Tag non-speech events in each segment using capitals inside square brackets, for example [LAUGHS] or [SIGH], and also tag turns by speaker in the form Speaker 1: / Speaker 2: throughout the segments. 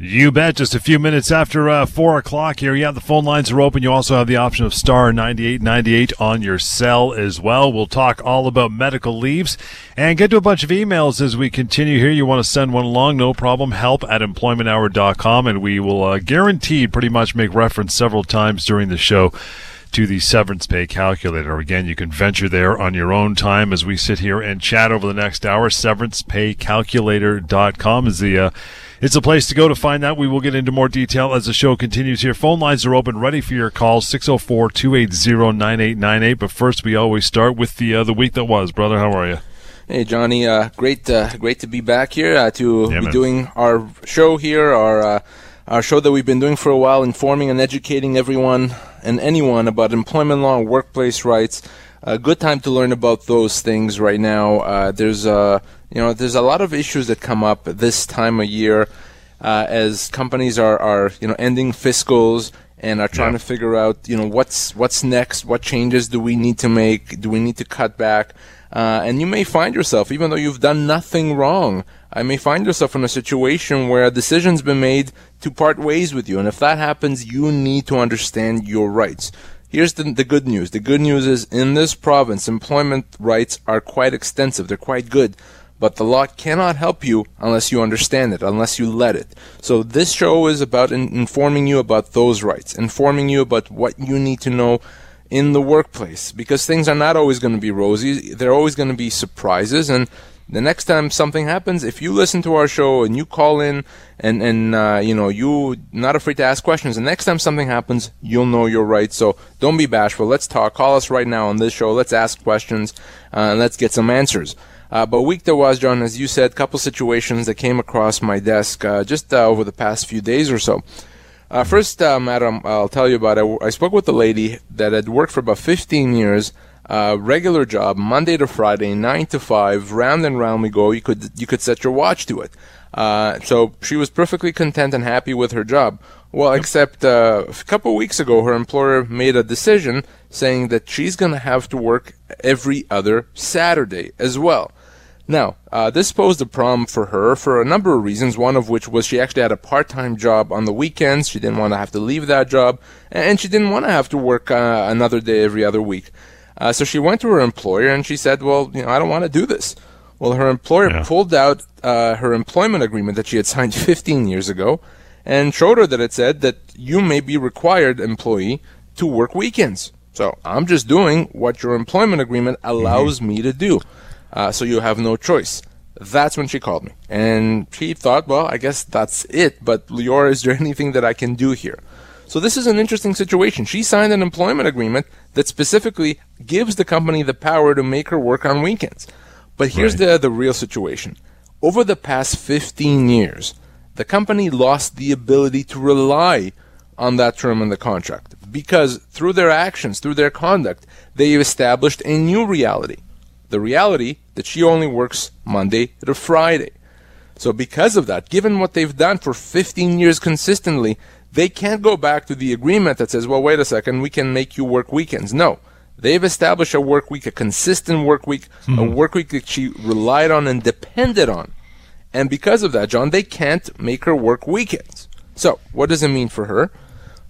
Speaker 1: You bet. Just a few minutes after uh, four o'clock here. Yeah, the phone lines are open. You also have the option of star ninety eight ninety eight on your cell as well. We'll talk all about medical leaves and get to a bunch of emails as we continue here. You want to send one along? No problem. Help at employmenthour.com and we will uh, guaranteed pretty much make reference several times during the show to the severance pay calculator. Again, you can venture there on your own time as we sit here and chat over the next hour. Severancepaycalculator.com is the uh, it's a place to go to find out. We will get into more detail as the show continues here. Phone lines are open, ready for your calls, 604-280-9898. But first, we always start with the uh, the week that was. Brother, how are you?
Speaker 2: Hey Johnny, uh, great, uh, great to be back here uh, to yeah, be man. doing our show here, our uh, our show that we've been doing for a while, informing and educating everyone and anyone about employment law and workplace rights. A good time to learn about those things right now. Uh, there's a you know, there's a lot of issues that come up this time of year uh, as companies are, are, you know, ending fiscals and are trying yeah. to figure out, you know, what's what's next, what changes do we need to make, do we need to cut back, uh, and you may find yourself, even though you've done nothing wrong, I may find yourself in a situation where a decision's been made to part ways with you, and if that happens, you need to understand your rights. Here's the, the good news. The good news is in this province, employment rights are quite extensive. They're quite good but the law cannot help you unless you understand it, unless you let it. So this show is about in- informing you about those rights, informing you about what you need to know in the workplace, because things are not always going to be rosy. There are always going to be surprises, and the next time something happens, if you listen to our show and you call in and and uh, you know you not afraid to ask questions, the next time something happens, you'll know your rights. So don't be bashful. Let's talk. Call us right now on this show. Let's ask questions uh, and let's get some answers. Uh, but week there was, John, as you said, couple situations that came across my desk uh, just uh, over the past few days or so. Uh, first, madam, I'll tell you about it. I spoke with a lady that had worked for about 15 years, uh, regular job, Monday to Friday, 9 to 5, round and round we go. You could, you could set your watch to it. so she was perfectly content and happy with her job. Well, except a couple weeks ago, her employer made a decision saying that she's going to have to work every other Saturday as well. Now, uh, this posed a problem for her for a number of reasons, one of which was she actually had a part-time job on the weekends. She didn't want to have to leave that job, and she didn't want to have to work uh, another day every other week. Uh, so she went to her employer and she said, well, you know, I don't want to do this. Well, her employer yeah. pulled out uh, her employment agreement that she had signed [LAUGHS] 15 years ago and showed her that it said that you may be required, employee, to work weekends. So I'm just doing what your employment agreement allows mm-hmm. me to do. Uh, so you have no choice. That's when she called me. And she thought, well, I guess that's it. But Lior, is there [LAUGHS] anything that I can do here? So this is an interesting situation. She signed an employment agreement that specifically gives the company the power to make her work on weekends. But here's right. the, the real situation. Over the past 15 years, the company lost the ability to rely on that term in the contract because through their actions, through their conduct, they established a new reality the reality that she only works Monday to Friday. So, because of that, given what they've done for 15 years consistently, they can't go back to the agreement that says, well, wait a second, we can make you work weekends. No. They've established a work week, a consistent work week, mm-hmm. a hmm. work week that she relied on and depended on. And because of that, John, they can't make her work weekends. So, what does it mean for her?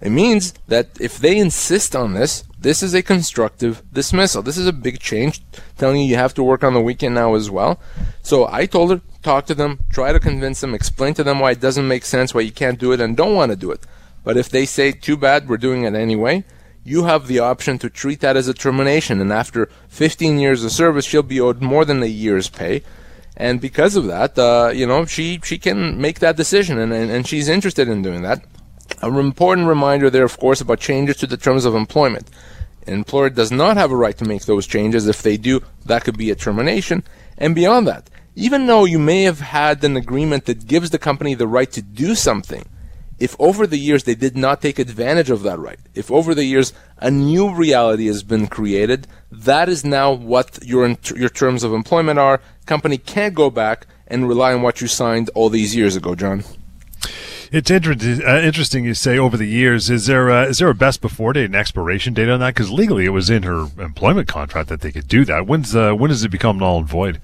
Speaker 2: It means that if they insist on this, this is a constructive dismissal. This is a big change, telling you you have to work on the weekend now as well. So I told her, talk to them, try to convince them, explain to them why it doesn't make sense, why you can't do it, and don't want to do it. But if they say, too bad, we're doing it anyway, you have the option to treat that as a termination. And after 15 years of service, she'll be owed more than a year's pay. And because of that, uh, you know, she, she can make that decision, and, and, and she's interested in doing that. An important reminder there, of course, about changes to the terms of employment. An employer does not have a right to make those changes. If they do, that could be a termination. And beyond that, even though you may have had an agreement that gives the company the right to do something, if over the years they did not take advantage of that right, if over the years a new reality has been created, that is now what your your terms of employment are. Company can't go back and rely on what you signed all these years ago, John.
Speaker 1: It's inter- uh, interesting you say over the years. Is there uh, is there a best before date and expiration date on that? Because legally, it was in her employment contract that they could do that. When's uh, when does it become null and void?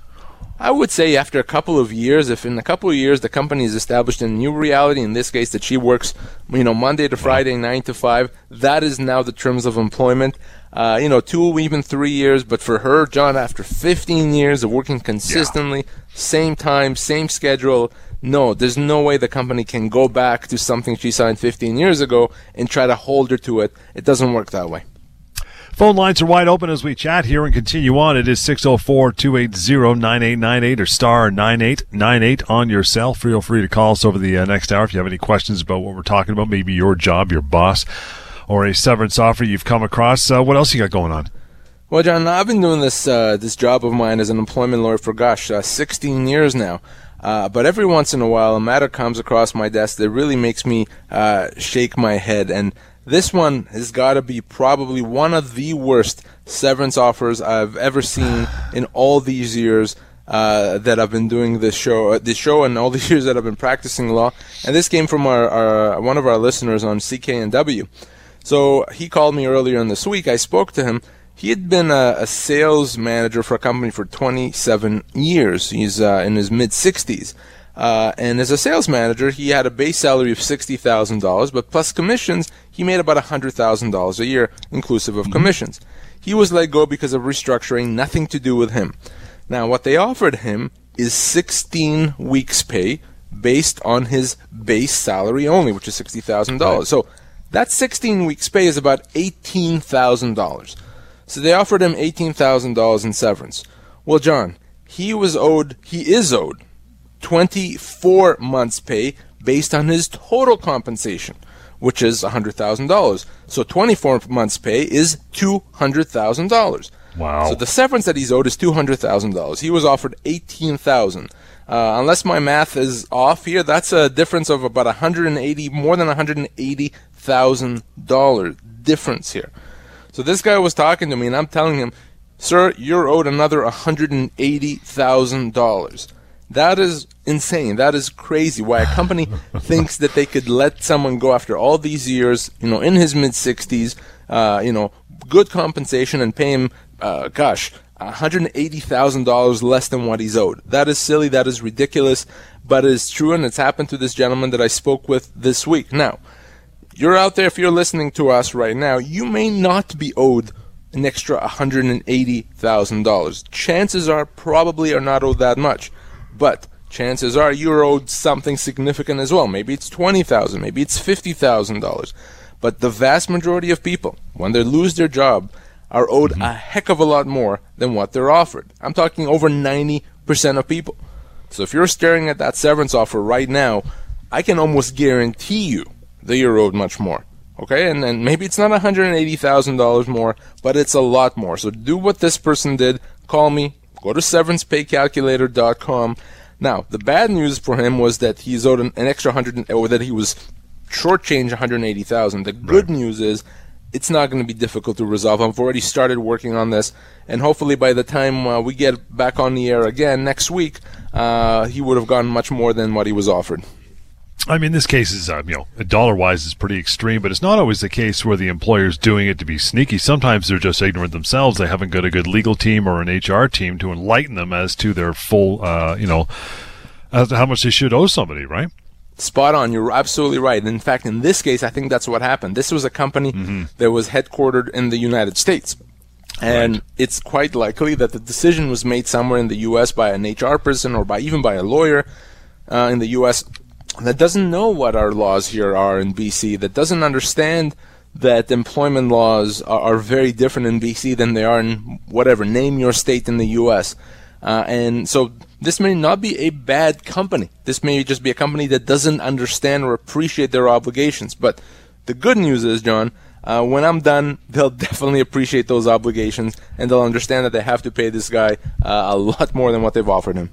Speaker 2: I would say after a couple of years, if in a couple of years the company is established in a new reality, in this case that she works, you know, Monday to Friday, nine to five, that is now the terms of employment. Uh, you know, two, even three years. But for her, John, after 15 years of working consistently, yeah. same time, same schedule, no, there's no way the company can go back to something she signed 15 years ago and try to hold her to it. It doesn't work that way.
Speaker 1: Phone lines are wide open as we chat here and continue on. It is 604 280 9898 or star 9898 on your cell. Feel free to call us over the uh, next hour if you have any questions about what we're talking about, maybe your job, your boss, or a severance offer you've come across. Uh, what else you got going on?
Speaker 2: Well, John, I've been doing this uh, this job of mine as an employment lawyer for gosh, uh, 16 years now. Uh, but every once in a while, a matter comes across my desk that really makes me uh, shake my head. And this one has got to be probably one of the worst severance offers I've ever seen in all these years uh, that I've been doing this show, uh, this show, and all [LAUGHS] the years that I've been practicing law. And this came from our, our one of our listeners on CKNW. So he called me earlier in this week. I spoke to him. He had been a, a sales manager for a company for 27 years. He's uh, in his mid 60s. Uh, and as a sales manager, he had a base salary of $60,000, but plus commissions, he made about $100,000 a year, inclusive of mm-hmm. commissions. He was let go because of restructuring, nothing to do with him. Now, what they offered him is 16 weeks' pay based on his base salary only, which is $60,000. So that 16 weeks' pay is about $18,000. So they offered him $18,000 in severance. Well, John, he was owed, he is owed 24 months' pay based on his total compensation, which is $100,000. So 24 months' pay is $200,000.
Speaker 1: Wow.
Speaker 2: So the severance that he's owed is $200,000. He was offered 18000 uh, unless my math is off here, that's a difference of about 180, more than 180,000 dollar difference here. So this guy was talking to me, and I'm telling him, "Sir, you're owed another 180,000 dollars." That is insane. That is crazy. Why a company [LAUGHS] thinks that they could let someone go after all these years, you know, in his mid 60s, uh, you know, good compensation and pay him, uh, gosh, $180,000 less than what he's owed. That is silly. That is ridiculous. But it's true, and it's happened to this gentleman that I spoke with this week. Now, you're out there, if you're listening to us right now, you may not be owed an extra $180,000. Chances are probably are not owed that much. But chances are you're owed something significant as well. Maybe it's twenty thousand, maybe it's fifty thousand dollars. But the vast majority of people, when they lose their job, are owed mm-hmm. a heck of a lot more than what they're offered. I'm talking over ninety percent of people. So if you're staring at that severance offer right now, I can almost guarantee you that you're owed much more. Okay, and, and maybe it's not $180,000 more, but it's a lot more. So do what this person did. Call me, Go to severancepaycalculator.com. Now, the bad news for him was that he's owed an, an extra hundred, or that he was shortchanged 180,000. The good right. news is it's not going to be difficult to resolve. I've already started working on this, and hopefully by the time uh, we get back on the air again next week, uh, he would have gotten much more than what he was offered.
Speaker 1: I mean, this case is, uh, you know, dollar wise is pretty extreme, but it's not always the case where the employer's doing it to be sneaky. Sometimes they're just ignorant themselves. They haven't got a good legal team or an HR team to enlighten them as to their full, uh, you know, as to how much they should owe somebody, right?
Speaker 2: Spot on. You're absolutely right. In fact, in this case, I think that's what happened. This was a company mm-hmm. that was headquartered in the United States. And right. it's quite likely that the decision was made somewhere in the U.S. by an HR person or by even by a lawyer uh, in the U.S that doesn't know what our laws here are in BC, that doesn't understand that employment laws are, are very different in BC than they are in whatever, name your state in the US. Uh, and so this may not be a bad company. This may just be a company that doesn't understand or appreciate their obligations. But the good news is, John, uh, when I'm done, [LAUGHS] they'll definitely appreciate those obligations and they'll understand that they have to pay this guy uh, a lot more than what they've offered him.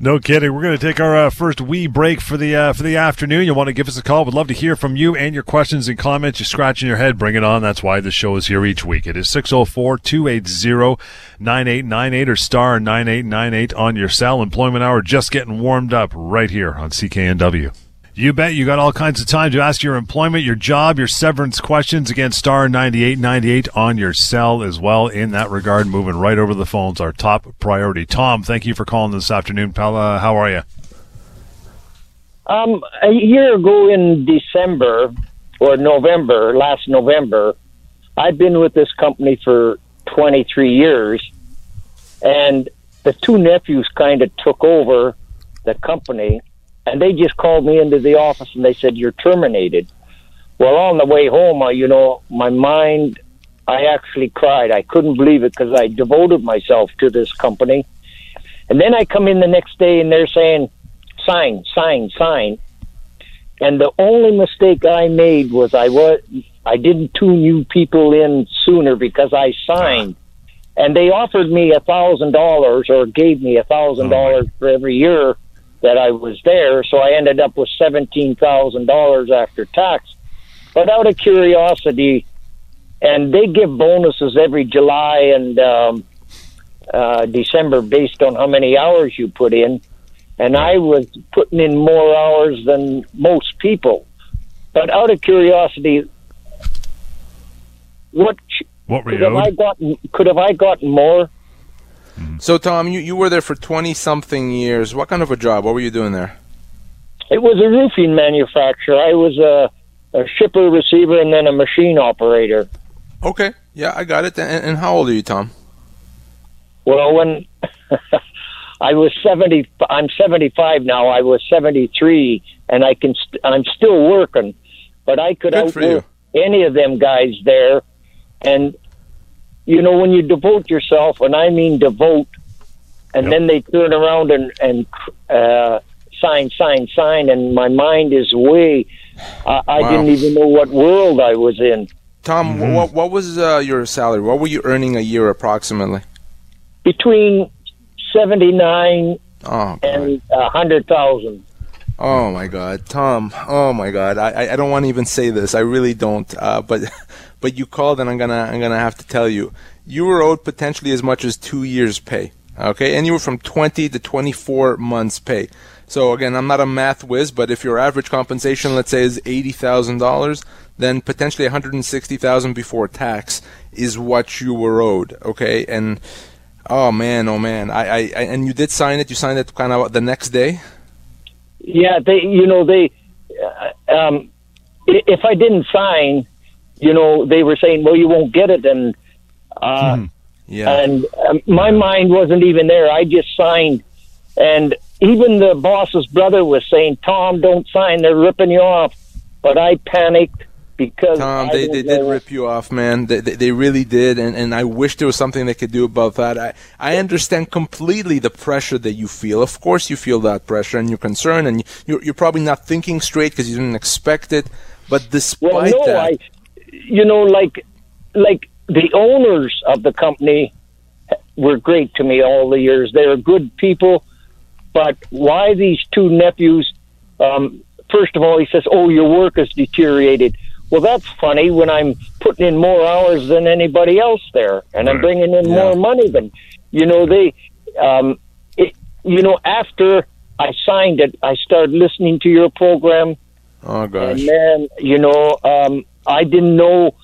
Speaker 1: No kidding. We're going to take our uh, first wee break for the uh, for the afternoon. You want to give us a call? We'd love to hear from you and your questions and comments. You're scratching your head. Bring it on. That's why the show is here each week. It is 604-280-9898 or star 9898 on your cell. Employment Hour just getting warmed up right here on CKNW. You bet. You got all kinds of time to ask your employment, your job, your severance questions. Again, star 9898 on your cell as well. In that regard, moving right over the phones, our top priority. Tom, thank you for calling this afternoon, pal. Uh, how are you?
Speaker 3: Um, a year ago in December or November, last November, I've been with this company for 23 years, and the two nephews kind of took over the company and they just called me into the office and they said you're terminated. Well, on the way home, I, you know, my mind, I actually cried. I couldn't believe it because I devoted myself to this company. And then I come in the next day and they're saying, sign, sign, sign. And the only mistake I made was I was I didn't tune you people in sooner because I signed, and they offered me a thousand dollars or gave me a thousand dollars mm. for every year that I was there. So I ended up with seventeen thousand dollars after tax. But out of curiosity, and they give bonuses every July and um, uh, December based on how many hours you put in. And I was putting in more hours than most people. But out of curiosity, what
Speaker 1: what were
Speaker 3: could have? I gotten? Could have I gotten more? Mm-hmm.
Speaker 2: So, Tom, you, you were there for 20 something years. What kind of a job? What were you doing there?
Speaker 3: It was a roofing manufacturer. I was a, a shipper, receiver, and then a machine operator.
Speaker 2: Okay. Yeah, I got it. And, and how old are you, Tom?
Speaker 3: Well, when [LAUGHS] I was seventy, I'm seventy-five now. I was seventy-three, and I can. St- I'm still working, but I could
Speaker 2: Good
Speaker 3: outwork any of them guys there. And you know, when you devote yourself, and I mean devote, and
Speaker 1: Yep.
Speaker 3: then they turn around and and uh, sign, sign, sign, and my mind is way. I, I
Speaker 2: Wow.
Speaker 3: didn't even know what world I was in.
Speaker 2: Tom,
Speaker 1: Mm-hmm.
Speaker 2: what, what was uh, your salary? What were you earning a year approximately?
Speaker 3: Between seventy-nine
Speaker 2: Oh,
Speaker 3: and a hundred thousand.
Speaker 2: Oh my God, Tom! Oh my God, I I- I don't want to even say this. I really don't. Uh, but [LAUGHS] but you called, and I'm gonna I'm gonna have to tell you, you were owed potentially as much as two years' pay. Okay, and you were from 20 to 24 months' pay. So again, I'm not a math whiz, but if your average compensation, let's say, is eighty thousand dollars, then potentially 160,000 before tax is what you were owed. Okay, and oh man, oh man, I, I, I and you did sign it. You signed it kind of the next day.
Speaker 3: Yeah, they, you know, they, uh, um, if I didn't sign, you know, they were saying, well, you won't get it. And, uh,
Speaker 2: Yeah.
Speaker 3: and um, my mind wasn't even there. I just signed. And even the boss's brother was saying, Tom, don't sign. They're ripping you off. But I panicked because
Speaker 2: Tom,
Speaker 3: I
Speaker 2: they, they did rip you off, man. They, they, they really did, and, and I wish there was something they could do about that. I, I understand completely the pressure that you feel. Of course, you feel that pressure, and you're concerned, and you're, you're probably not thinking straight because you didn't expect it. But despite
Speaker 3: Well, no,
Speaker 2: that,
Speaker 3: I, you know, like, like the owners of the company were great to me all the years. They were good people, but why these two nephews? Um, first of all, he says, "Oh, your work has deteriorated." Well, that's funny when I'm putting in more hours than anybody else there, and I'm bringing in
Speaker 2: Yeah.
Speaker 3: more money than, you know, they, um, it, you know, after I signed it, I started listening to your program.
Speaker 2: oh gosh,
Speaker 3: And man, you know, um, I didn't know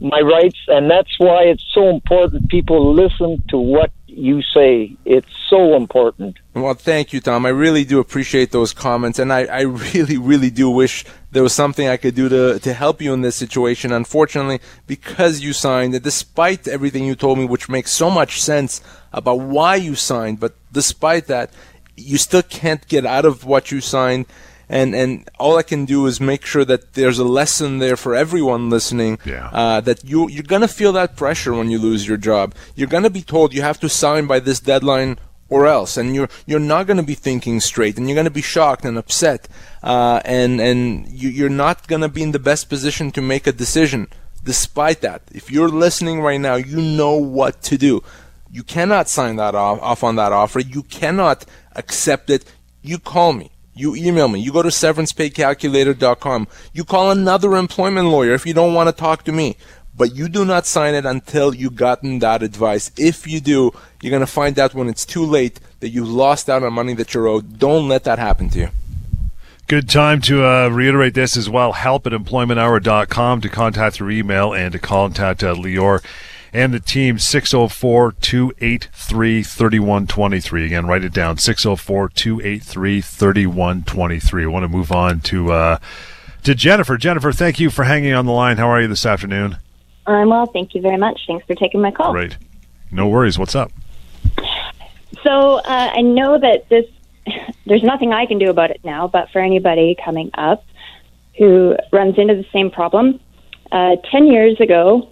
Speaker 3: my rights, and that's why it's so important people listen to what you say. It's so important.
Speaker 2: Well, thank you, Tom. I really do appreciate those comments, and I, I really, really do wish there was something I could do to, to help you in this situation. Unfortunately, because you signed it, despite everything you told me, which makes so much sense about why you signed, but despite that, you still can't get out of what you signed. And, and all I can do is make sure that there's a lesson there for everyone listening.
Speaker 1: Yeah.
Speaker 2: Uh, that you you're gonna feel that pressure when you lose your job. You're gonna be told you have to sign by this deadline or else, and you're you're not gonna be thinking straight, and you're gonna be shocked and upset, uh, and and you, you're not gonna be in the best position to make a decision. Despite that, if you're listening right now, you know what to do. You cannot sign that off, off on that offer. You cannot accept it. You call me. You email me. You go to severancepaycalculator.com. You call another employment lawyer if you don't want to talk to me. But you do not sign it until you've gotten that advice. If you do, you're going to find out when it's too late that you lost out on money that you're owed. Don't let that happen to you.
Speaker 1: Good time to uh, reiterate this as well. Help at employmenthour.com to contact through email and to contact uh, Lior and the team 604 283 3123. Again, write it down 604 283 3123. I want to move on to, uh, to Jennifer. Jennifer, thank you for hanging on the line. How are you this afternoon?
Speaker 4: I'm well. Thank you very much. Thanks for taking my call.
Speaker 1: Great. No worries. What's up?
Speaker 4: So uh, I know that this, [LAUGHS] there's nothing I can do about it now, but for anybody coming up who runs into the same problem, uh, 10 years ago,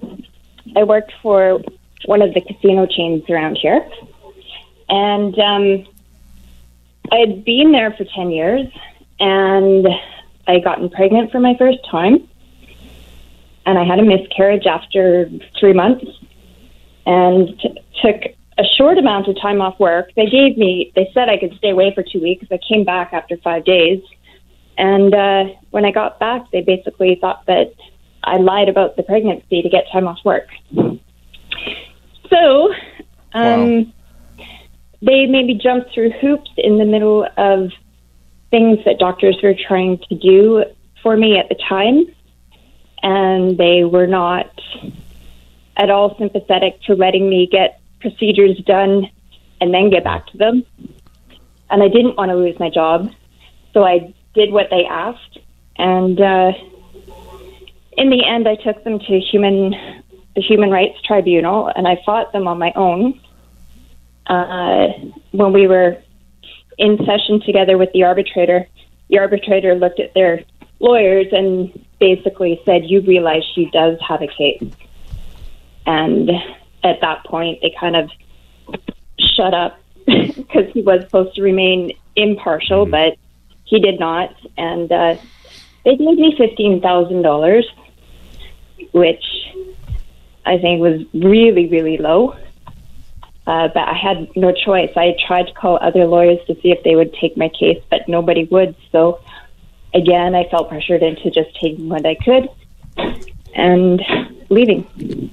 Speaker 4: I worked for one of the casino chains around here. And um, I had been there for 10 years and I gotten pregnant for my first time. And I had a miscarriage after three months and t- took a short amount of time off work. They gave me, they said I could stay away for two weeks. I came back after five days. And uh, when I got back, they basically thought that I lied about the pregnancy to get time off work. So, um, wow. they made me jump through hoops in the middle of things that doctors were trying to do for me at the time. And they were not at all sympathetic to letting me get procedures done and then get back to them. And I didn't want to lose my job. So I did what they asked. And, uh, in the end, I took them to human the Human Rights Tribunal, and I fought them on my own. Uh, when we were in session together with the arbitrator, the arbitrator looked at their lawyers and basically said, "You realize she does have a case." And at that point, they kind of shut up [LAUGHS] because he was supposed to remain impartial, mm-hmm. but he did not, and uh, they gave me fifteen thousand dollars which I think was really, really low. Uh, but I had no choice. I tried to call other lawyers to see if they would take my case, but nobody would. So again, I felt pressured into just taking what I could and leaving.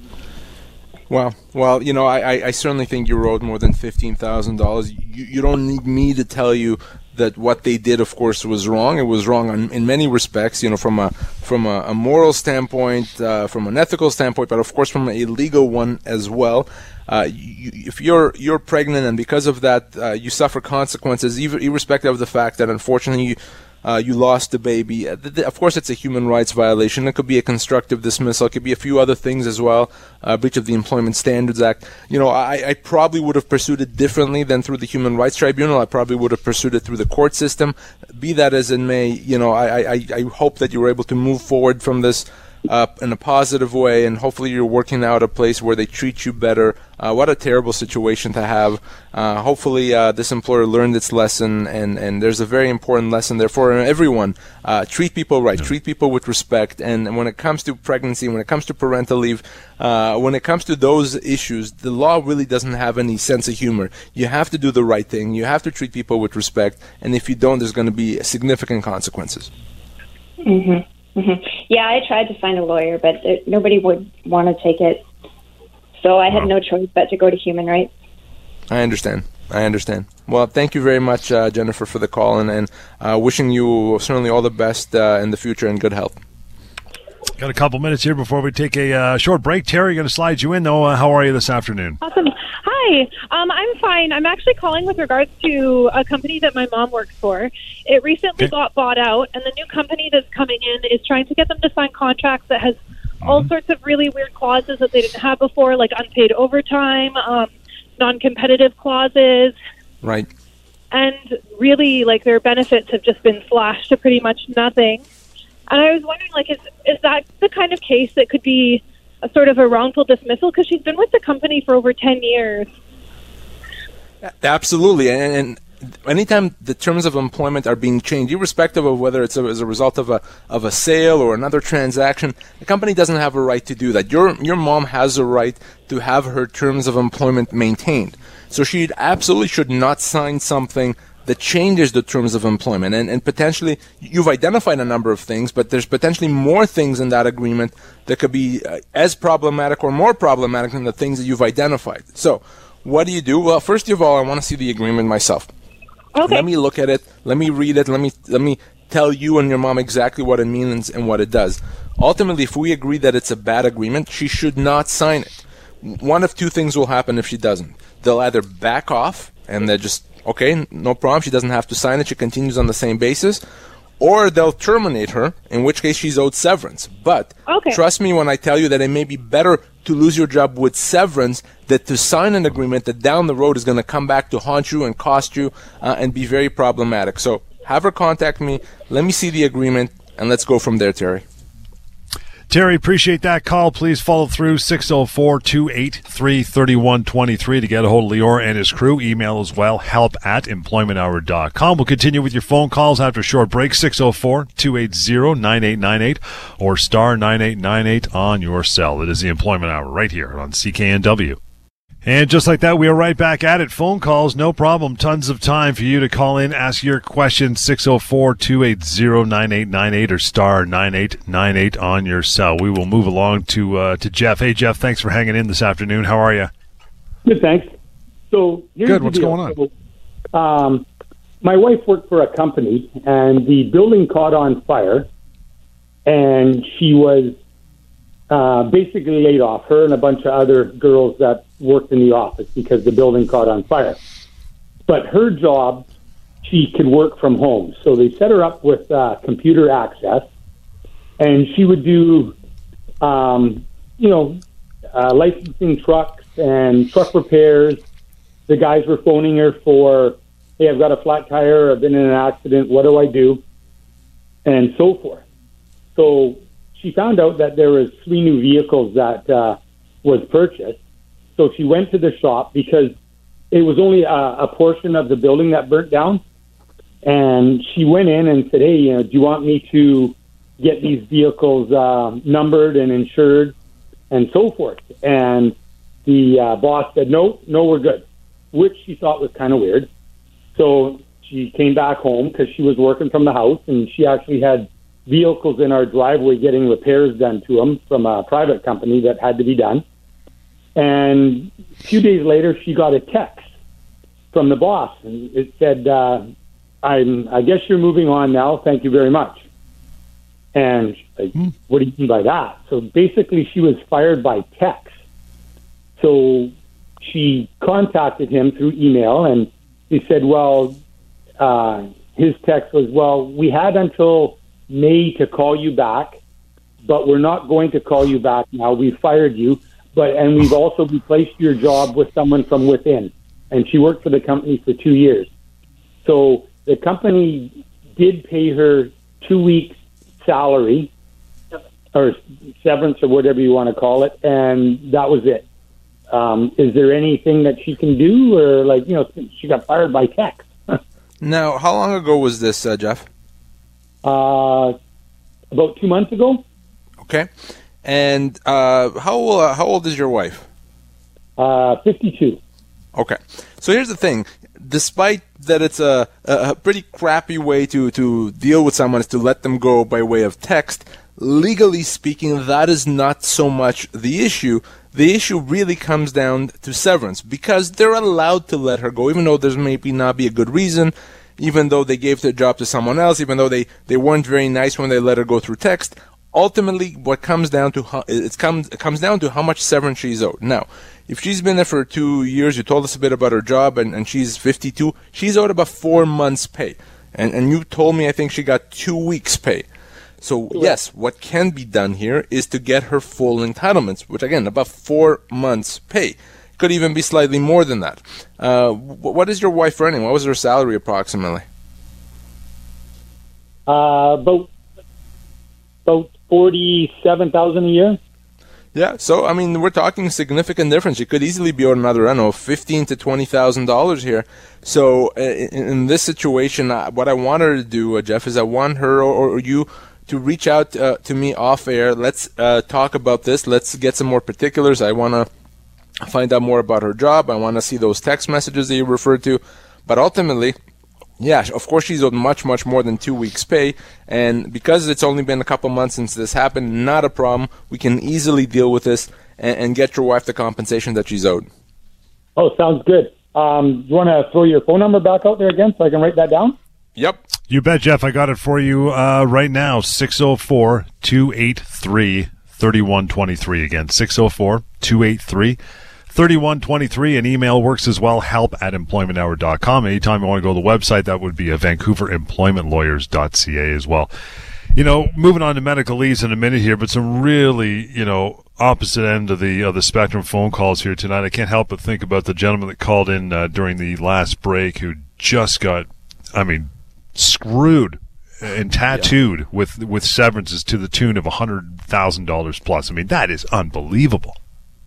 Speaker 2: Well, Well, you know, I, I certainly think you owed more than fifteen thousand dollars. You you don't need me to tell you that what they did, of course, was wrong. It was wrong on, in many respects, you know, from a from a, a moral standpoint, uh, from an ethical standpoint, but of course from a legal one as well. Uh, you, if you're you're pregnant and because of that uh, you suffer consequences, even irrespective of the fact that unfortunately you, uh, you lost the baby. Uh, of course, it's a human rights violation. It could be a constructive dismissal. It could be a few other things as well. Uh, breach of the Employment Standards Act. You know, I, I, probably would have pursued it differently than through the Human Rights Tribunal. I probably would have pursued it through the court system. Be that as it may, you know, I, I, I hope that you were able to move forward from this uh, in a positive way, and hopefully you're working out a place where they treat you better. Uh, what a terrible situation to have. Uh, hopefully uh, this employer learned its lesson, and, and there's a very important lesson there for everyone. Uh, treat people right, treat people with respect, and when it comes to pregnancy, when it comes to parental leave, uh, when it comes to those issues, the law really doesn't have any sense of humor. You have to do the right thing. You have to treat people with respect, and if you don't, there's going to be significant consequences.
Speaker 4: Mm-hmm. Mm-hmm. Yeah, I tried to find a lawyer, but it, nobody would want to take it. So I had no choice but to go to human rights.
Speaker 2: I understand. I understand. Well, thank you very much, uh, Jennifer, for the call, and, and uh, wishing you certainly all the best uh, in the future and good health.
Speaker 1: Got a couple minutes here before we take a uh, short break. Terry, going to slide you in, though. Uh, how are you this afternoon?
Speaker 5: Awesome. Hi. Um, I'm fine. I'm actually calling with regards to a company that my mom works for. It recently okay. got bought out, and the new company that's coming in is trying to get them to sign contracts that has mm-hmm. all sorts of really weird clauses that they didn't have before, like unpaid overtime, um, non-competitive clauses.
Speaker 2: Right.
Speaker 5: And really, like their benefits have just been slashed to pretty much nothing. And I was wondering, like, is is that the kind of case that could be a sort of a wrongful dismissal? Because she's been with the company for over ten years.
Speaker 2: Absolutely, and, and anytime the terms of employment are being changed, irrespective of whether it's a, as a result of a of a sale or another transaction, the company doesn't have a right to do that. Your your mom has a right to have her terms of employment maintained. So she absolutely should not sign something that changes the terms of employment. And, and potentially, you've identified a number of things, but there's potentially more things in that agreement that could be uh, as problematic or more problematic than the things that you've identified. So, what do you do? Well, first of all, I want to see the agreement myself.
Speaker 5: Okay.
Speaker 2: Let me look at it. Let me read it. Let me let me tell you and your mom exactly what it means and what it does. Ultimately, if we agree that it's a bad agreement, she should not sign it. One of two things will happen if she doesn't. They'll either back off and they're just, okay, no problem, she doesn't have to sign it, she continues on the same basis, or they'll terminate her, in which case she's owed severance. But
Speaker 5: okay.
Speaker 2: trust me when I tell you that it may be better to lose your job with severance than to sign an agreement that down the road is going to come back to haunt you and cost you uh, and be very problematic. So have her contact me, let me see the agreement, and let's go from there, Terry.
Speaker 1: Terry, appreciate that call. Please follow through 604 283 3123 to get a hold of Lior and his crew. Email as well, help at employmenthour.com. We'll continue with your phone calls after a short break 604 280 9898 or star 9898 on your cell. It is the Employment Hour right here on CKNW. And just like that, we are right back at it. Phone calls, no problem. Tons of time for you to call in, ask your question, 604-280-9898 or star 9898 on your cell. We will move along to, uh, to Jeff. Hey, Jeff, thanks for hanging in this afternoon. How are you?
Speaker 6: Good, thanks. So
Speaker 1: Good, what's deal. going on?
Speaker 6: Um, my wife worked for a company, and the building caught on fire, and she was uh, basically laid off, her and a bunch of other girls that worked in the office because the building caught on fire. But her job, she could work from home. So they set her up with uh, computer access, and she would do, um, you know, uh, licensing trucks and truck repairs. The guys were phoning her for, hey, I've got a flat tire, I've been in an accident, what do I do? And so forth. So she found out that there was three new vehicles that uh, was purchased. So she went to the shop because it was only a, a portion of the building that burnt down. And she went in and said, "Hey, you know, do you want me to get these vehicles uh, numbered and insured and so forth?" And the uh, boss said, "No, no, we're good," which she thought was kind of weird. So she came back home because she was working from the house, and she actually had vehicles in our driveway getting repairs done to them from a private company that had to be done. And a few days later, she got a text from the boss, and it said, uh, "I'm. I guess you're moving on now. Thank you very much." And like, hmm. what do you mean by that? So basically, she was fired by text. So she contacted him through email, and he said, "Well, uh, his text was, well, we had until May to call you back, but we're not going to call you back now. We fired you, but and we've also replaced your job with someone from within. And she worked for the company for two years. So the company did pay her two weeks salary or severance or whatever you want to call it, and that was it. Um, is there anything that she can do, or like you know, she got fired by tech? [LAUGHS]
Speaker 2: now, how long ago was this, uh, Jeff?
Speaker 6: Uh, about two months ago.
Speaker 2: Okay. And uh, how uh, how old is your wife?
Speaker 6: Uh, fifty-two.
Speaker 2: Okay. So here's the thing. Despite that it's a, a pretty crappy way to, to deal with someone is to let them go by way of text, legally speaking, that is not so much the issue. The issue really comes down to severance because they're allowed to let her go, even though there's maybe not be a good reason even though they gave the job to someone else, even though they, they weren't very nice when they let her go through text. Ultimately, what comes down to how, it comes it comes down to how much severance she's owed. Now, if she's been there for two years, you told us a bit about her job, and, and she's 52, she's owed about four months' pay, and and you told me I think she got two weeks' pay. So yes, what can be done here is to get her full entitlements, which again about four months' pay could even be slightly more than that. Uh, what is your wife earning? What was her salary approximately?
Speaker 6: Uh, about about forty-seven thousand a year.
Speaker 2: Yeah, so I mean, we're talking significant difference. You could easily be on another, I don't know, fifteen to twenty thousand dollars here. So uh, in, in, this situation, uh, what I want her to do, uh, Jeff, is I want her or, or you to reach out uh, to me off air. Let's uh, talk about this. Let's get some more particulars. I want to find out more about her job. I want to see those text messages that you referred to. But ultimately, yeah, of course she's owed much, much more than two weeks' pay. And because it's only been a couple months since this happened, not a problem. We can easily deal with this and, and get your wife the compensation that she's owed.
Speaker 6: Oh, sounds good. Um, you want to throw your phone number back out there again so I can write that down?
Speaker 2: Yep.
Speaker 1: You bet, Jeff. I got it for you uh, right now 604 283 3123. Again, 604 283 3123. An email works as well, help at employmenthour.com. Anytime you want to go to the website, that would be a vancouveremploymentlawyers.ca as well. You know, moving on to medical leaves in a minute here, but some really, you know, opposite end of the of the spectrum phone calls here tonight. I can't help but think about the gentleman that called in uh, during the last break who just got, I mean, screwed and tattooed yeah. with with severances to the tune of a hundred thousand dollars plus. I mean, that is unbelievable.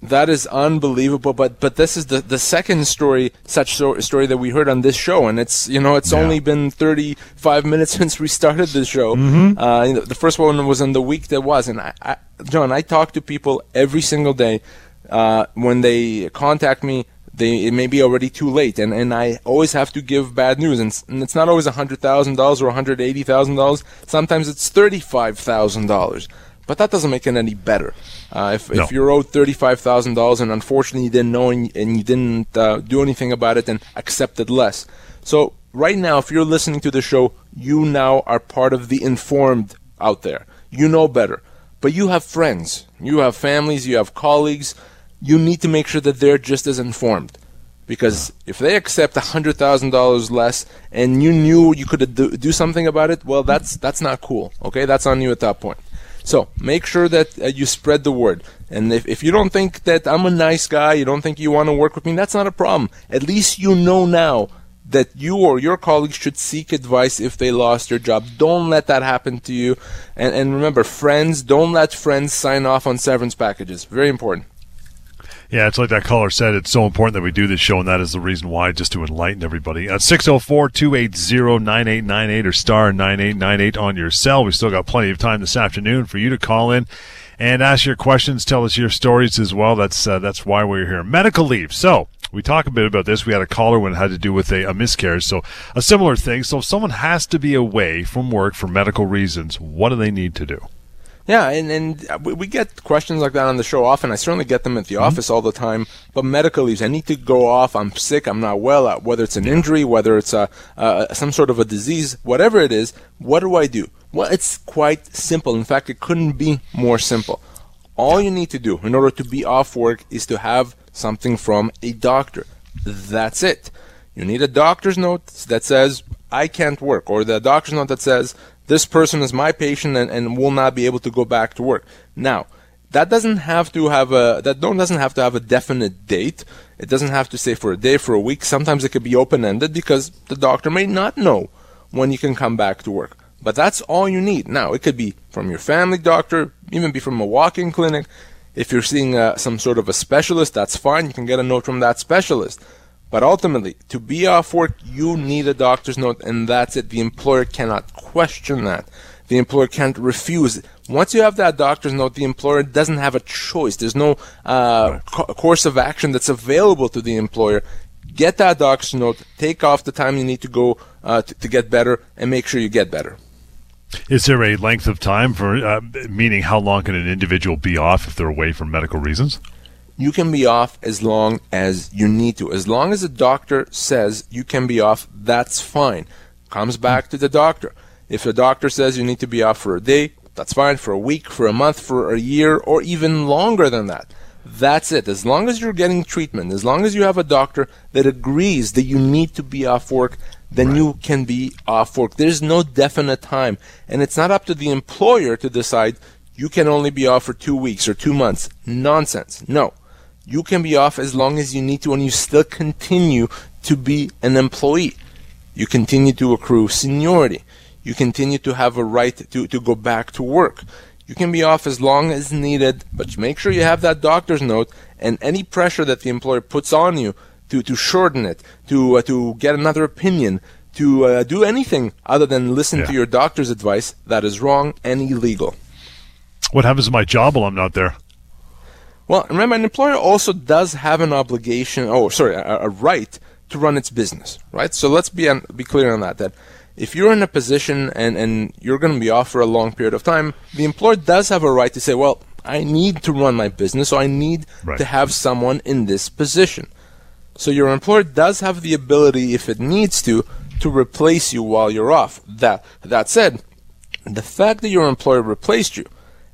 Speaker 2: That is unbelievable. But but this is the, the second story, such so, story that we heard on this show, and it's you know it's yeah. only been 35 minutes [LAUGHS] since we started the show.
Speaker 1: Mm-hmm. Uh,
Speaker 2: you know, the first one was in the week that was, and I, I, John, I talk to people every single day. Uh, when they contact me, they it may be already too late, and, and I always have to give bad news, and, and it's not always hundred thousand dollars or hundred eighty thousand dollars. Sometimes it's thirty five thousand dollars. But that doesn't make it any better. Uh, if, no. if you're owed thirty-five thousand dollars and unfortunately you didn't know and, and you didn't uh, do anything about it, then accepted less. So right now, if you're listening to the show, you now are part of the informed out there. You know better, but you have friends, you have families, you have colleagues. You need to make sure that they're just as informed. Because if they accept hundred thousand dollars less, and you knew you could do, do something about it, well, that's that's not cool. Okay, that's on you at that point. So make sure that uh, you spread the word. And if, if you don't think that I'm a nice guy, you don't think you want to work with me, that's not a problem. At least you know now that you or your colleagues should seek advice if they lost their job. Don't let that happen to you. And, and remember, friends, don't let friends sign off on severance packages. Very important.
Speaker 1: Yeah, it's like that caller said. It's so important that we do this show, and that is the reason why, just to enlighten everybody. At 604 280 9898 or star 9898 on your cell. We've still got plenty of time this afternoon for you to call in and ask your questions, tell us your stories as well. That's, uh, that's why we're here. Medical leave. So, we talk a bit about this. We had a caller when it had to do with a, a, miscarriage. So a similar thing. So if someone has to be away from work for medical reasons, what do they need to do?
Speaker 2: Yeah, and, and we get questions like that on the show often. I certainly get them at the mm-hmm. office all the time. But medical leaves, I need to go off. I'm sick. I'm not well. Uh, whether it's an injury, whether it's a, uh, some sort of a disease, whatever it is, what do I do? Well, it's quite simple. In fact, it couldn't be more simple. All you need to do in order to be off work is to have something from a doctor. That's it. You need a doctor's note that says, I can't work, or the doctor's note that says, this person is my patient and, and will not be able to go back to work. Now, that doesn't have to have a that don't doesn't have to have a definite date. It doesn't have to say for a day, for a week. Sometimes it could be open ended because the doctor may not know when you can come back to work. But that's all you need. Now, it could be from your family doctor, even be from a walk-in clinic. If you're seeing uh, some sort of a specialist, that's fine. You can get a note from that specialist. But ultimately, to be off work, you need a doctor's note, and that's it. The employer cannot question that. The employer can't refuse. Once you have that doctor's note, the employer doesn't have a choice. There's no uh, co- course of action that's available to the employer. Get that doctor's note, take off the time you need to go uh, to, to get better, and make sure you get better.
Speaker 1: Is there a length of time for, uh, meaning how long can an individual be off if they're away for medical reasons?
Speaker 2: You can be off as long as you need to. As long as the doctor says you can be off, that's fine. Comes back to the doctor. If the doctor says you need to be off for a day, that's fine. For a week, for a month, for a year, or even longer than that. That's it. As long as you're getting treatment, as long as you have a doctor that agrees that you need to be off work, then right. you can be off work. There's no definite time. And it's not up to the employer to decide you can only be off for two weeks or two months. Nonsense. No. You can be off as long as you need to, and you still continue to be an employee. You continue to accrue seniority. You continue to have a right to, to go back to work. You can be off as long as needed, but make sure you have that doctor's note and any pressure that the employer puts on you to, to shorten it, to, uh, to get another opinion, to uh, do anything other than listen yeah. to your doctor's advice, that is wrong and illegal.
Speaker 1: What happens to my job while I'm not there?
Speaker 2: Well, remember, an employer also does have an obligation, oh, sorry, a, a right to run its business, right? So let's be, on, be clear on that, that if you're in a position and, and you're going to be off for a long period of time, the employer does have a right to say, well, I need to run my business, so I need right. to have someone in this position. So your employer does have the ability, if it needs to, to replace you while you're off. That that said, the fact that your employer replaced you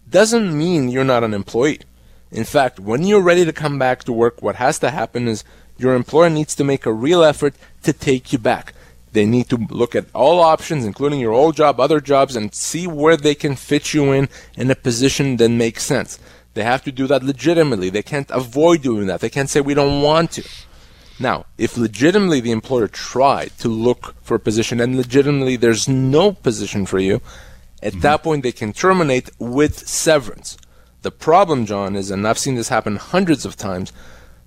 Speaker 2: doesn't mean you're not an employee. In fact, when you're ready to come back to work, what has to happen is your employer needs to make a real effort to take you back. They need to look at all options, including your old job, other jobs, and see where they can fit you in in a position that makes sense. They have to do that legitimately. They can't avoid doing that. They can't say we don't want to. Now, if legitimately the employer tried to look for a position and legitimately there's no position for you, at mm-hmm. that point they can terminate with severance. The problem, John, is, and I've seen this happen hundreds of times,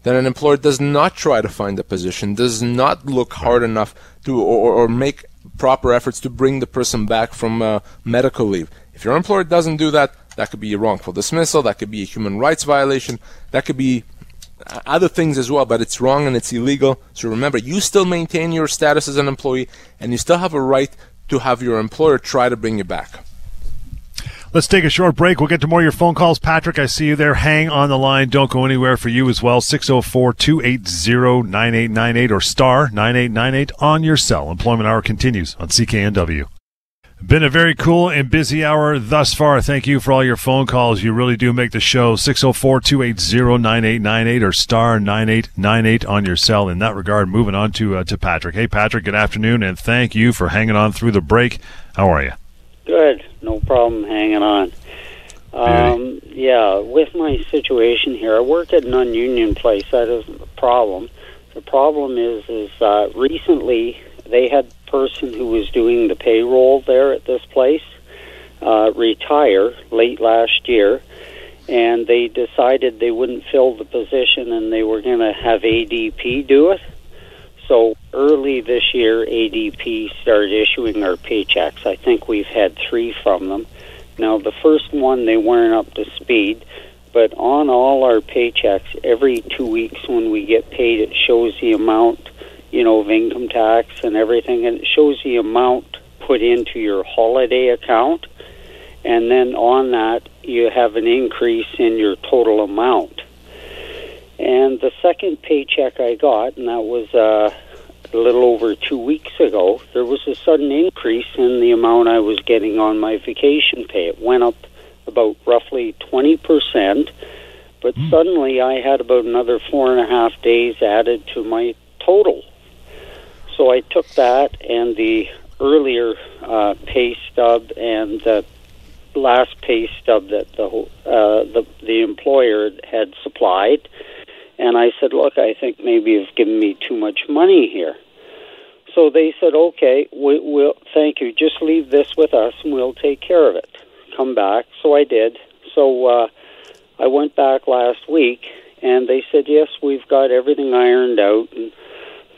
Speaker 2: that an employer does not try to find a position, does not look hard enough to or, or make proper efforts to bring the person back from uh, medical leave. If your employer doesn't do that, that could be a wrongful dismissal, that could be a human rights violation, that could be uh, other things as well, but it's wrong and it's illegal. So remember, you still maintain your status as an employee and you still have a right to have your employer try to bring you back.
Speaker 1: Let's take a short break. We'll get to more of your phone calls. Patrick, I see you there. Hang on the line. Don't go anywhere for you as well. 604 280 9898 or star 9898 on your cell. Employment Hour continues on CKNW. Been a very cool and busy hour thus far. Thank you for all your phone calls. You really do make the show. 604 280 9898 or star 9898 on your cell. In that regard, moving on to, uh, to Patrick. Hey, Patrick, good afternoon, and thank you for hanging on through the break. How are you?
Speaker 7: Good. No problem hanging on. Um, yeah, with my situation here, I work at an ununion place. That isn't the problem. The problem is, is uh, recently they had a person who was doing the payroll there at this place uh, retire late last year, and they decided they wouldn't fill the position and they were going to have ADP do it. So early this year, ADP started issuing our paychecks. I think we've had three from them. Now, the first one, they weren't up to speed, but on all our paychecks, every two weeks when we get paid, it shows the amount, you know, of income tax and everything, and it shows the amount put into your holiday account. And then on that, you have an increase in your total amount. And the second paycheck I got, and that was uh, a little over two weeks ago, there was a sudden increase in the amount I was getting on my vacation pay. It went up about roughly 20%, but mm. suddenly I had about another four and a half days added to my total. So I took that and the earlier uh, pay stub and the last pay stub that the uh, the the employer had supplied, and I said, Look, I think maybe you've given me too much money here. So they said, Okay, we, will thank you. Just leave this with us and we'll take care of it. Come back. So I did. So uh, I went back last week and they said, Yes, we've got everything ironed out. And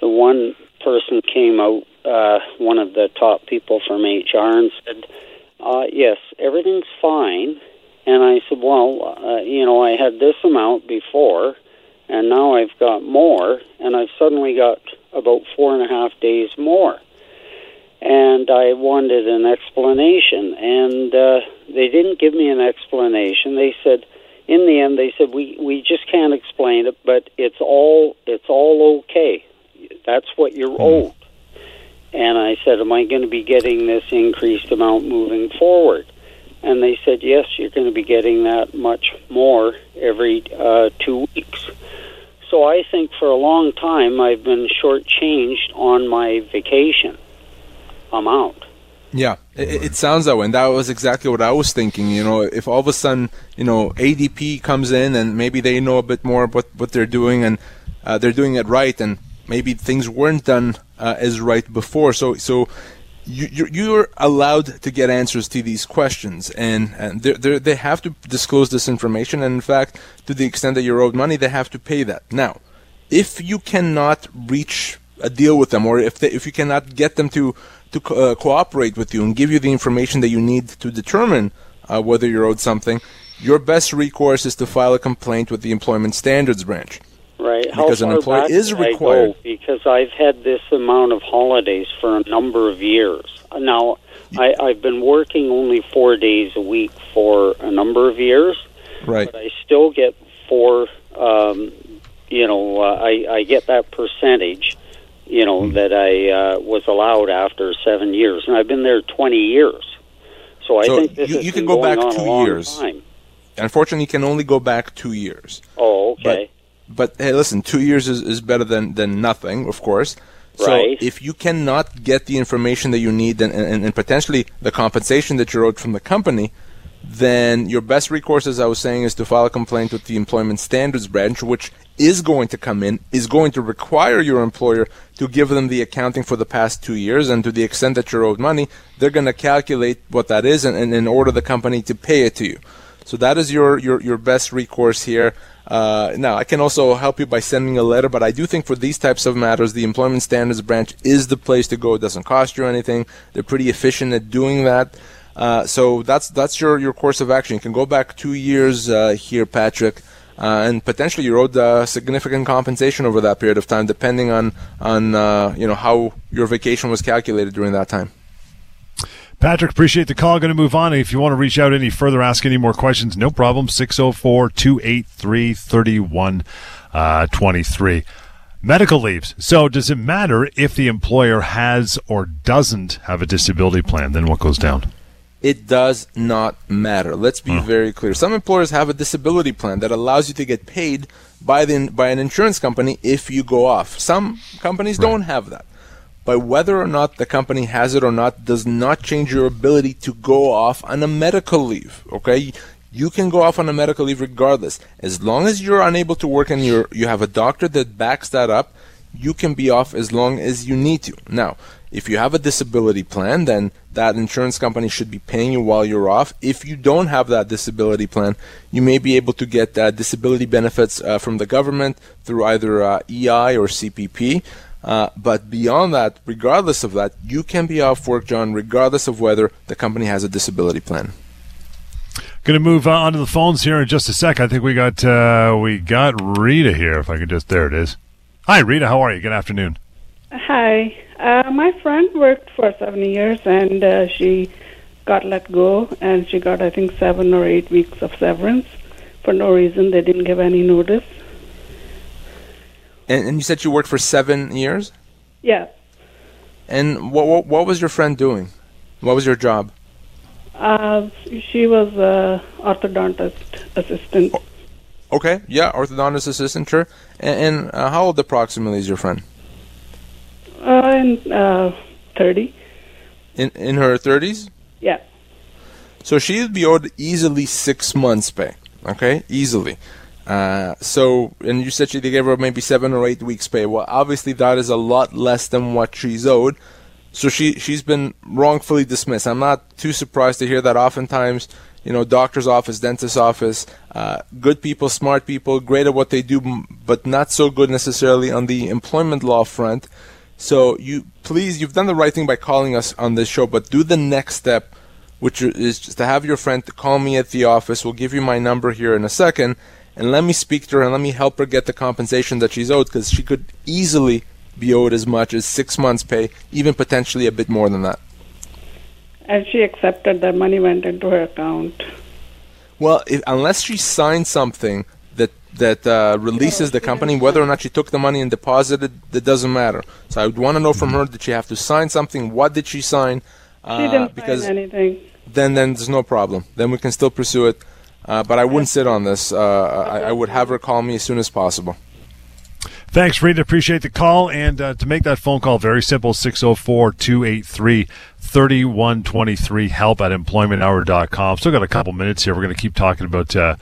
Speaker 7: the one person came out, uh, one of the top people from HR, and said, uh, Yes, everything's fine. And I said, Well, uh, you know, I had this amount before and now I've got more, and I've suddenly got about four and a half days more. And I wanted an explanation, and uh, they didn't give me an explanation. They said, in the end, they said we we just can't explain it, but it's all it's all okay. That's what you're hmm. owed. And I said, am I going to be getting this increased amount moving forward? And they said, yes, you're going to be getting that much more every uh, two weeks. So I think for a long time I've been shortchanged on my vacation amount.
Speaker 2: Yeah, it, it, sounds that way, and that was exactly what I was thinking. You know, if all of a sudden, you know, ADP comes in and maybe they know a bit more about what they're doing and uh, they're doing it right, and maybe things weren't done uh, as right before. So, so you, you're allowed to get answers to these questions, and, and they're, they're, they have to disclose this information. And in fact, to the extent that you're owed money, they have to pay that. Now, if you cannot reach a deal with them, or if they, if you cannot get them to to uh, cooperate with you and give you the information that you need to determine uh, whether you're owed something, your best recourse is to file a complaint with the Employment Standards Branch.
Speaker 7: Right.
Speaker 2: Because
Speaker 7: an
Speaker 2: employer is required.
Speaker 7: Because I've had this amount of holidays for a number of years. Now, I, I've been working only four days a week for a number of years.
Speaker 2: Right.
Speaker 7: But I still get four. Um, you know, uh, I I get that percentage you know, mm. that I uh, was allowed after seven years, and I've been there 20 years. So I
Speaker 2: so
Speaker 7: think this
Speaker 2: you, you can go back two years.
Speaker 7: Time.
Speaker 2: Unfortunately, you can only go back two years.
Speaker 7: Oh, okay.
Speaker 2: But, hey, listen, two years is, is better than, than nothing, of course. So
Speaker 7: right.
Speaker 2: if you cannot get the information that you need and, and, and potentially the compensation that you're owed from the company, then your best recourse, as I was saying, is to file a complaint with the Employment Standards Branch, which is going to come in, is going to require your employer to give them the accounting for the past two years, and to the extent that you're owed money, they're going to calculate what that is and, and, and order the company to pay it to you. So that is your, your, your best recourse here. Uh, now, I can also help you by sending a letter, but I do think for these types of matters, the Employment Standards Branch is the place to go. It doesn't cost you anything. They're pretty efficient at doing that. Uh, so that's that's your, your course of action. You can go back two years uh, here, Patrick, uh, and potentially you owed significant compensation over that period of time, depending on on uh, you know how your vacation was calculated during that time.
Speaker 1: Patrick, appreciate the call. Going to move on. If you want to reach out any further, ask any more questions, no problem. 604 283 3123. Uh, Medical leaves. So, does it matter if the employer has or doesn't have a disability plan? Then what goes down?
Speaker 2: it does not matter. Let's be oh. very clear. Some employers have a disability plan that allows you to get paid by the by an insurance company if you go off. Some companies right. don't have that. But whether or not the company has it or not does not change your ability to go off on a medical leave. Okay? You can go off on a medical leave regardless. As long as you're unable to work and you you have a doctor that backs that up, you can be off as long as you need to. Now, if you have a disability plan, then that insurance company should be paying you while you're off. If you don't have that disability plan, you may be able to get uh, disability benefits uh, from the government through either uh, EI or CPP. Uh, but beyond that, regardless of that, you can be off work, John, regardless of whether the company has a disability plan.
Speaker 1: Going to move on to the phones here in just a sec. I think we got uh, we got Rita here. If I could just there it is. Hi, Rita. How are you? Good afternoon.
Speaker 8: Hi. Uh, my friend worked for seven years and uh, she got let go and she got, I think, seven or eight weeks of severance for no reason. They didn't give any notice.
Speaker 2: And, and you said you worked for seven years?
Speaker 8: Yeah.
Speaker 2: And what, what, what was your friend doing? What was your job?
Speaker 8: Uh, she was a orthodontist assistant.
Speaker 2: Okay, yeah, orthodontist assistant, sure. And, and uh, how old approximately is your friend?
Speaker 8: Uh, in uh, 30.
Speaker 2: In in her 30s?
Speaker 8: Yeah.
Speaker 2: So she'd be owed easily six months' pay. Okay, easily. Uh, so, and you said she they gave her maybe seven or eight weeks' pay. Well, obviously that is a lot less than what she's owed. So she she's been wrongfully dismissed. I'm not too surprised to hear that. Oftentimes, you know, doctor's office, dentist's office, uh, good people, smart people, great at what they do, but not so good necessarily on the employment law front. So you please, you've done the right thing by calling us on this show, but do the next step, which is just to have your friend call me at the office. We'll give you my number here in a second, and let me speak to her and let me help her get the compensation that she's owed because she could easily be owed as much as six months' pay, even potentially a bit more than that.
Speaker 8: And she accepted that money went into her account.
Speaker 2: Well, if, unless she signed something that uh, releases the company, whether or not she took the money and deposited, it doesn't matter. So I would want to know from her: Did she have to sign something? What did she sign?
Speaker 8: Uh, she didn't because sign anything.
Speaker 2: Then, then there's no problem. Then we can still pursue it. Uh, but I wouldn't sit on this. Uh, I, I, would have her call me as soon as possible.
Speaker 1: Thanks, Rita. Appreciate the call. And uh, to make that phone call, very simple 604 283 3123. Help at employmenthour.com. Still got a couple minutes here. We're going to keep talking about uh,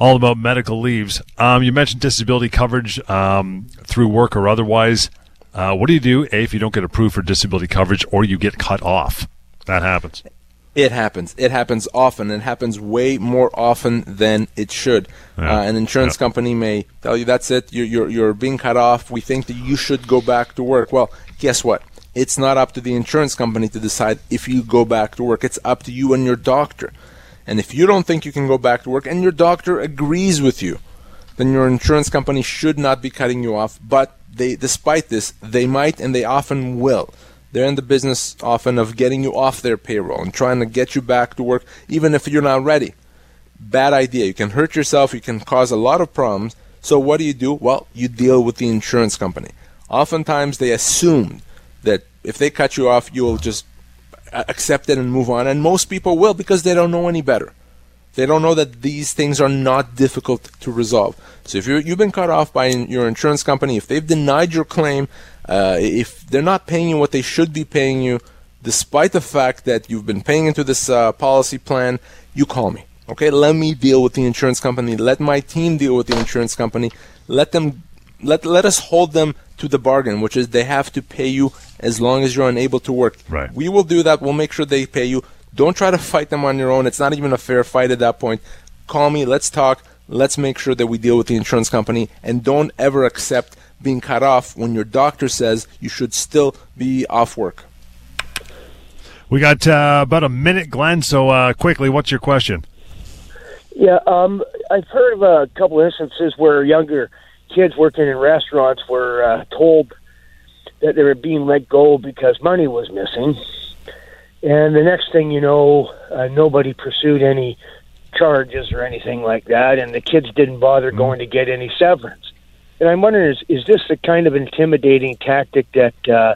Speaker 1: all about medical leaves. Um, you mentioned disability coverage um, through work or otherwise. Uh, what do you do, A, if you don't get approved for disability coverage or you get cut off? That happens.
Speaker 2: It happens. It happens often. It happens way more often than it should. Yeah. Uh, an insurance yeah. company may tell you, that's it, you're, you're, you're being cut off. We think that you should go back to work. Well, guess what? It's not up to the insurance company to decide if you go back to work. It's up to you and your doctor. And if you don't think you can go back to work and your doctor agrees with you, then your insurance company should not be cutting you off. But they, despite this, they might and they often will. They're in the business often of getting you off their payroll and trying to get you back to work, even if you're not ready. Bad idea. You can hurt yourself. You can cause a lot of problems. So what do you do? Well, you deal with the insurance company. Oftentimes, they assume that if they cut you off, you'll just accept it and move on. And most people will because they don't know any better. They don't know that these things are not difficult to resolve. So if you have been cut off by your insurance company, if they've denied your claim, uh, if they're not paying you what they should be paying you, despite the fact that you've been paying into this uh, policy plan, you call me. Okay, let me deal with the insurance company. Let my team deal with the insurance company. Let them let let us hold them to the bargain, which is they have to pay you as long as you're unable to work.
Speaker 1: Right.
Speaker 2: We will do that. We'll make sure they pay you. Don't try to fight them on your own. It's not even a fair fight at that point. Call me. Let's talk. Let's make sure that we deal with the insurance company and don't ever accept being cut off when your doctor says you should still be off work.
Speaker 1: We got uh, about a minute, Glenn. So uh, quickly, what's your question?
Speaker 9: Yeah, um, I've heard of a couple instances where younger kids working in restaurants were uh, told that they were being let go because money was missing. And the next thing you know, uh, nobody pursued any charges or anything like that, and the kids didn't bother mm-hmm. going to get any severance. And I'm wondering, is, is this the kind of intimidating tactic that uh,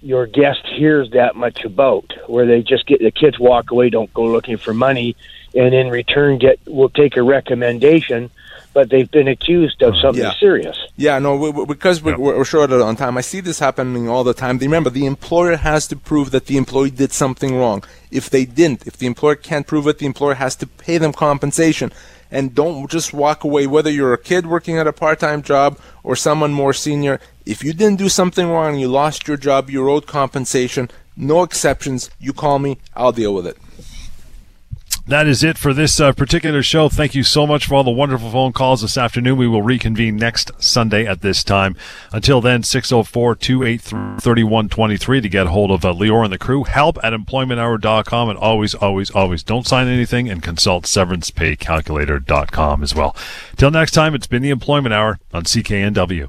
Speaker 9: your guest hears that much about, where they just get the kids walk away, don't go looking for money, and in return get will take a recommendation but they've been accused of oh, something
Speaker 2: yeah.
Speaker 9: serious.
Speaker 2: Yeah, no, we, we, because we're, we're short on time. I see this happening all the time. Remember, the employer has to prove that the employee did something wrong. If they didn't, if the employer can't prove it, the employer has to pay them compensation. And don't just walk away, whether you're a kid working at a part time job or someone more senior. If you didn't do something wrong, and you lost your job, you owed compensation, no exceptions. You call me, I'll deal with it.
Speaker 1: That is it for this uh, particular show. Thank you so much for all the wonderful phone calls this afternoon. We will reconvene next Sunday at this time. Until then, 604 283 3123 to get hold of uh, Lior and the crew. Help at employmenthour.com. And always, always, always don't sign anything and consult severancepaycalculator.com as well. Till next time, it's been the Employment Hour on CKNW.